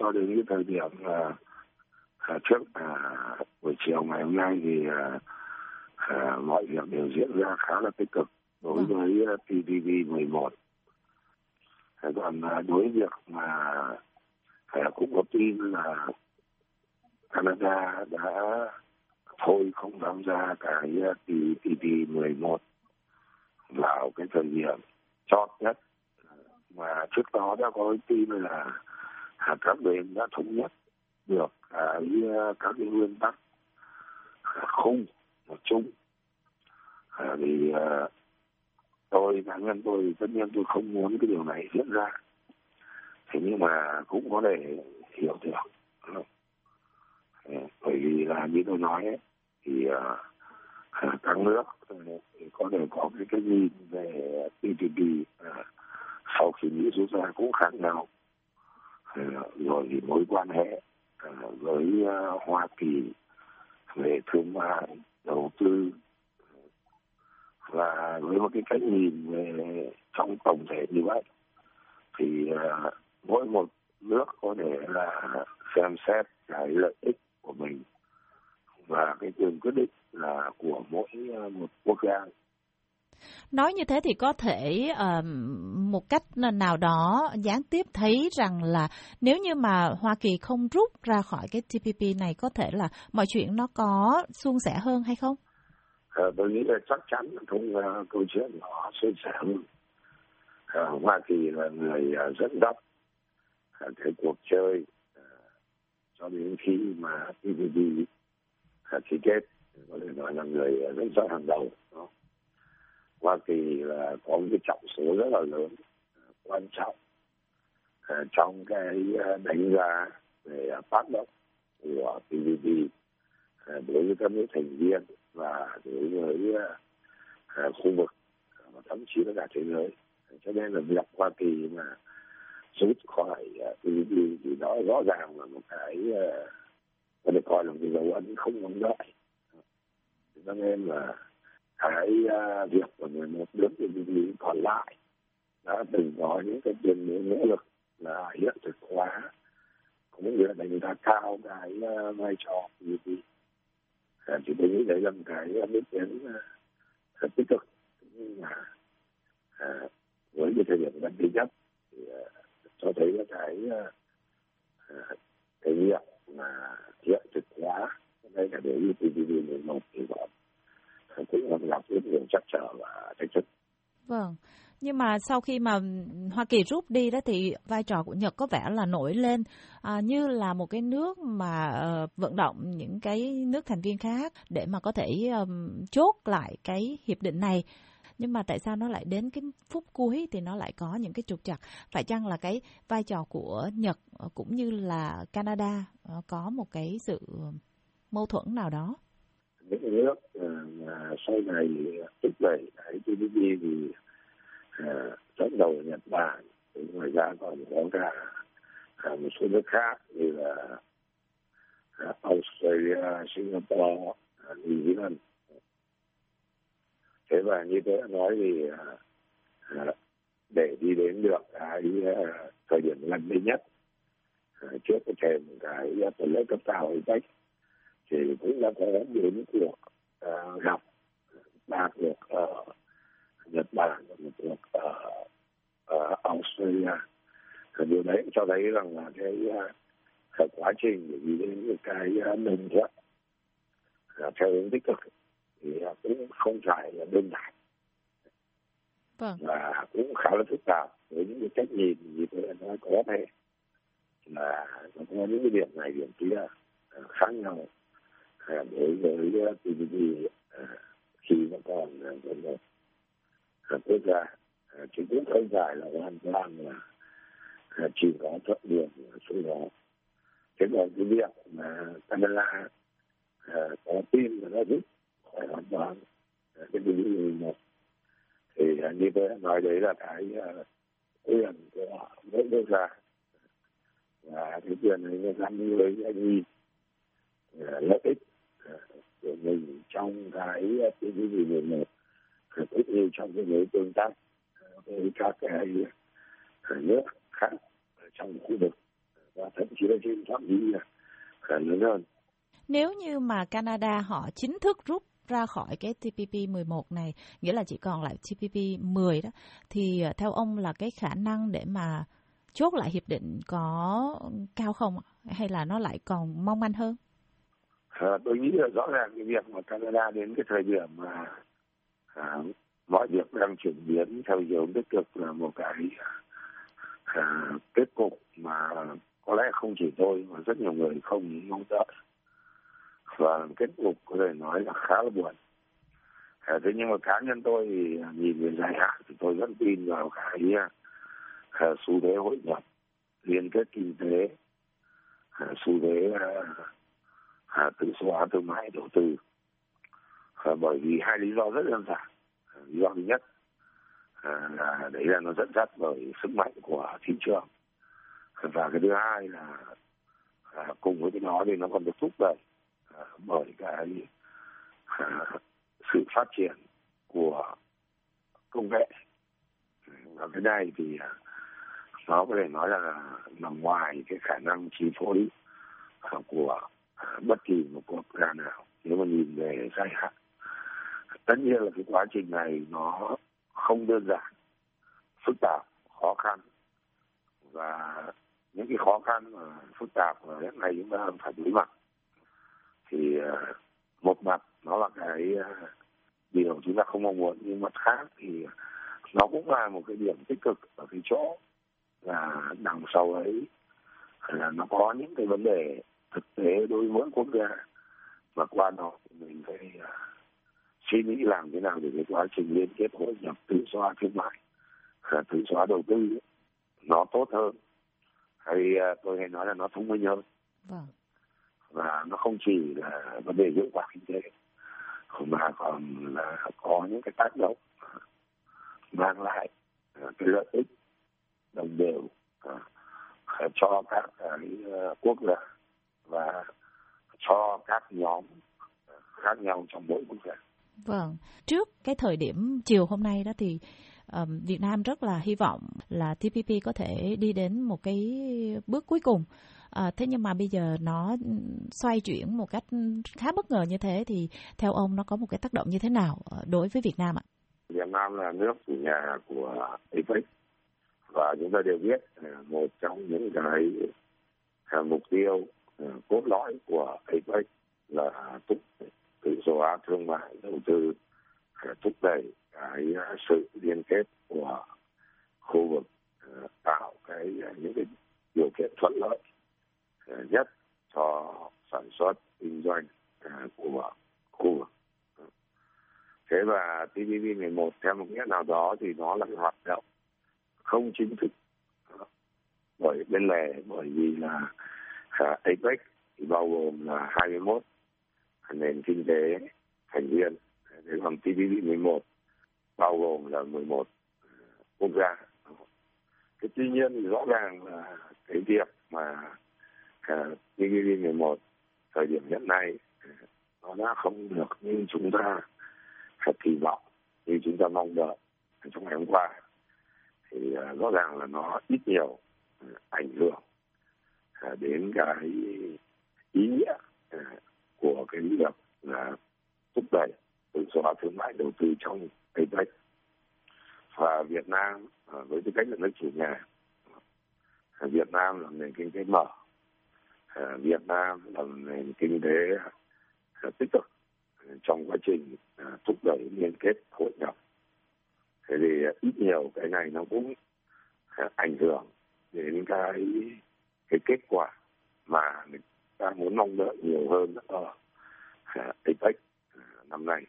cho đến cái thời điểm là à, trước à, buổi chiều ngày hôm nay thì à, à, mọi việc đều diễn ra khá là tích cực đối Vâng. với TPP 11 Thế còn đối với việc mà cũng có tin là Canada đã thôi không tham gia cái TPP 11 vào cái thời điểm chót nhất mà trước đó đã có tin là à, các bên đã thống nhất được à, cái à, các cái nguyên tắc à, khung một chung. À, thì à, tôi cá nhân tôi tất nhiên tôi không muốn cái điều này diễn ra. Thế nhưng mà cũng có thể hiểu được. À, bởi vì là như tôi nói ấy, thì à, à các nước thì có thể có cái cái nhìn về TPP à, sau khi Mỹ rút ra cũng khác nhau. Ờ, rồi thì mối quan hệ ờ, với ờ, Hoa Kỳ, về thương mại, đầu tư, và với một cái cách nhìn về trong tổng thể như vậy, thì mỗi một nước có thể là xem xét cái lợi ích của mình và cái quyền quyết định là của mỗi một quốc gia. Nói như thế thì có thể uh, một cách nào đó gián tiếp thấy rằng là nếu như mà Hoa Kỳ không rút ra khỏi cái TPP này có thể là mọi chuyện nó có suôn sẻ hơn hay không? À, tôi nghĩ là chắc chắn không uh, ờ, câu chuyện nó sẽ giảm à, Hoa Kỳ là người uh, dẫn dắt uh, cái cuộc chơi uh, cho đến khi mà TPP uh, ký kết có thể nói là người uh, dẫn dắt hàng đầu đó. Hoa Kỳ là có một cái trọng số rất là lớn quan trọng ờ, trong cái ờ, đánh giá về tác động của TPP ờ, đối với các nước thành viên và đối với khu vực và thậm chí là cả thế giới. Cho nên là việc Hoa Kỳ mà rút khỏi uh, TPP thì đó rõ ràng là một cái có thể coi là một cái dấu ấn không mong đợi. Cho nên là cái uh, việc của 11 nước TPP còn lại đã từng có những cái tiền những nỗ lực là hiện thực hóa. Cũng như là đánh giá cao cái uh, vai trò TPP à, thì tôi nghĩ đấy là một cái à, bước tiến rất tích cực. Nhưng mà à, với cái thời điểm gần đây nhất thì cho thấy là cái cái việc mà hiện thực hóa. Đây là để như TPP 11 thì còn à, cũng gặp rất nhiều trắc trở và thách thức Vâng. Nhưng mà sau khi mà Hoa Kỳ rút đi đó thì vai trò của Nhật có vẻ là nổi lên à, như là một cái nước mà uh, vận động những cái nước thành viên khác để mà có thể um, chốt lại cái hiệp định này. Nhưng mà tại sao nó lại đến cái phút cuối thì nó lại có những cái trục trặc? Phải chăng là cái vai trò của Nhật ờ, cũng như là Canada ờ, có một cái sự mâu thuẫn nào đó? Những nước mà à, sau này à, thúc đẩy cái GDP thì à, dẫn đầu Nhật Bản ngoài ra còn có cả một số nước khác như là Australia, Singapore, New Zealand. Thế và như tôi đã nói thì để đi đến được cái uh, thời điểm gần đây nhất trước cái thềm cái tuần lễ cấp cao APEC thì cũng đã có đến cuộc uh, gặp ba cuộc ở Nhật Bản cuộc ở uh, Australia. Thì điều đấy cho thấy rằng là cái, uh, cái quá trình để đi đến những cái uh, đồng thuận uh, theo hướng tích cực thì cũng không phải là đơn giản. Vâng. và cũng khá là phức tạp với những cái cách nhìn như đã nói có thể là nó có những cái điểm này điểm kia khác nhau đối với ờ, TPP uh, ờ, khi nó còn uh, một uh, quốc gia uh, chứ cũng không phải là hoàn toàn là uh, chỉ có thuận điểm số đó. Thế còn cái việc mà Canada uh, có tin là nó rút khỏi hoàn toàn uh, cái TPP một thì uh, như tôi đã nói đấy là cái uh, quyền của họ mỗi quốc gia và cái quyền này nó gắn với anh lợi ích của mình trong cái TPP 11 cũng như trong cái mối tương tác với các cái nước khác trong khu vực và thậm chí là trên phạm vi ờ, lớn hơn. Nếu như mà Canada họ chính thức rút ra khỏi cái TPP 11 này, nghĩa là chỉ còn lại TPP 10 đó, thì ờ, theo ông là cái khả năng để mà chốt lại hiệp định có cao không hay là nó lại còn mong manh hơn? À, tôi nghĩ là rõ ràng cái việc mà Canada đến cái thời điểm mà à, mọi việc đang chuyển biến theo hướng tích cực là một cái à, kết cục mà có lẽ không chỉ tôi mà rất nhiều người không mong đợi. Và kết cục có thể nói là khá là buồn. À, thế nhưng mà cá nhân tôi thì nhìn về dài hạn thì tôi vẫn tin vào cái à, xu thế hội nhập liên kết kinh tế à, xu thế à, à, tự số hóa thương mại đầu tư. À, bởi vì hai lý do rất đơn giản. Ờ, lý do thứ nhất à, là đấy là nó dẫn dắt bởi sức mạnh của thị trường. Và cái thứ hai là à, cùng với cái đó thì nó còn được thúc đẩy à, bởi cái à, sự phát triển của công nghệ. Và cái này thì nó có thể nói là nằm ngoài cái khả năng chi phối của bất kỳ một quốc gia nào. Nếu mà nhìn về dài hạn, tất nhiên là cái quá trình này nó không đơn giản, phức tạp, khó khăn. Và những cái khó khăn mà phức tạp mà hiện nay chúng ta phải đối mặt. Thì ờ, một mặt nó là cái ờ, điều chúng ta không mong muốn, nhưng mặt khác thì nó cũng là một cái điểm tích cực ở cái chỗ là đằng sau ấy là nó có những cái vấn đề thực tế đối với mỗi quốc gia. Và qua đó mình phải uh, suy nghĩ làm thế nào để cái quá trình liên kết hội nhập tự do thương mại uh, tự do đầu tư nó tốt hơn. Hay uh, tôi hay nói là nó thông minh hơn. Vâng. và nó không chỉ là vấn đề hiệu quả kinh tế mà còn là có những cái tác động mang lại uh, cái lợi ích đồng đều uh, cho các cái quốc gia và cho các nhóm khác nhau trong mỗi quốc gia. Vâng, trước cái thời điểm chiều hôm nay đó thì um, Việt Nam rất là hy vọng là TPP có thể đi đến một cái bước cuối cùng. À, thế nhưng mà bây giờ nó xoay chuyển một cách khá bất ngờ như thế thì theo ông nó có một cái tác động như thế nào ờ, đối với Việt Nam ạ? Việt Nam là nước chủ nhà của APEC và chúng ta đều biết một trong những cái mục tiêu Ừ, cốt lõi của APEC là thúc tự do hóa thương mại, đầu tư à, thúc đẩy cái à, sự liên kết của khu vực à, tạo cái những cái điều kiện thuận lợi nhất cho sản xuất, kinh doanh của khu vực. Thế và TPP 11 theo một nghĩa nào đó thì nó là hoạt động không chính thức bởi bên lề, bởi vì là APEC bao gồm là 21 nền kinh tế thành viên đến còn TPP 11 bao gồm là 11 ờ, quốc gia. Thế tuy nhiên thì rõ ràng là cái việc mà uh, TPP 11 thời điểm hiện nay ờ, nó đã không được như chúng ta kỳ vọng như chúng ta mong đợi trong ngày hôm qua. Thì ờ, rõ ràng là nó ít nhiều ảnh hưởng À, đến cái ý nghĩa à, của cái việc là thúc đẩy tự do thương mại đầu tư trong APEC. Và Việt Nam à, với tư cách là nước chủ nhà à, Việt Nam là nền kinh tế mở à, Việt Nam là nền kinh tế à, tích cực trong quá trình thúc đẩy liên kết hội nhập. Thế thì ít nhiều cái này nó cũng ảnh hưởng đến cái cái kết quả mà người ta muốn mong đợi nhiều hơn ờ, ở APEC ờ, năm nay.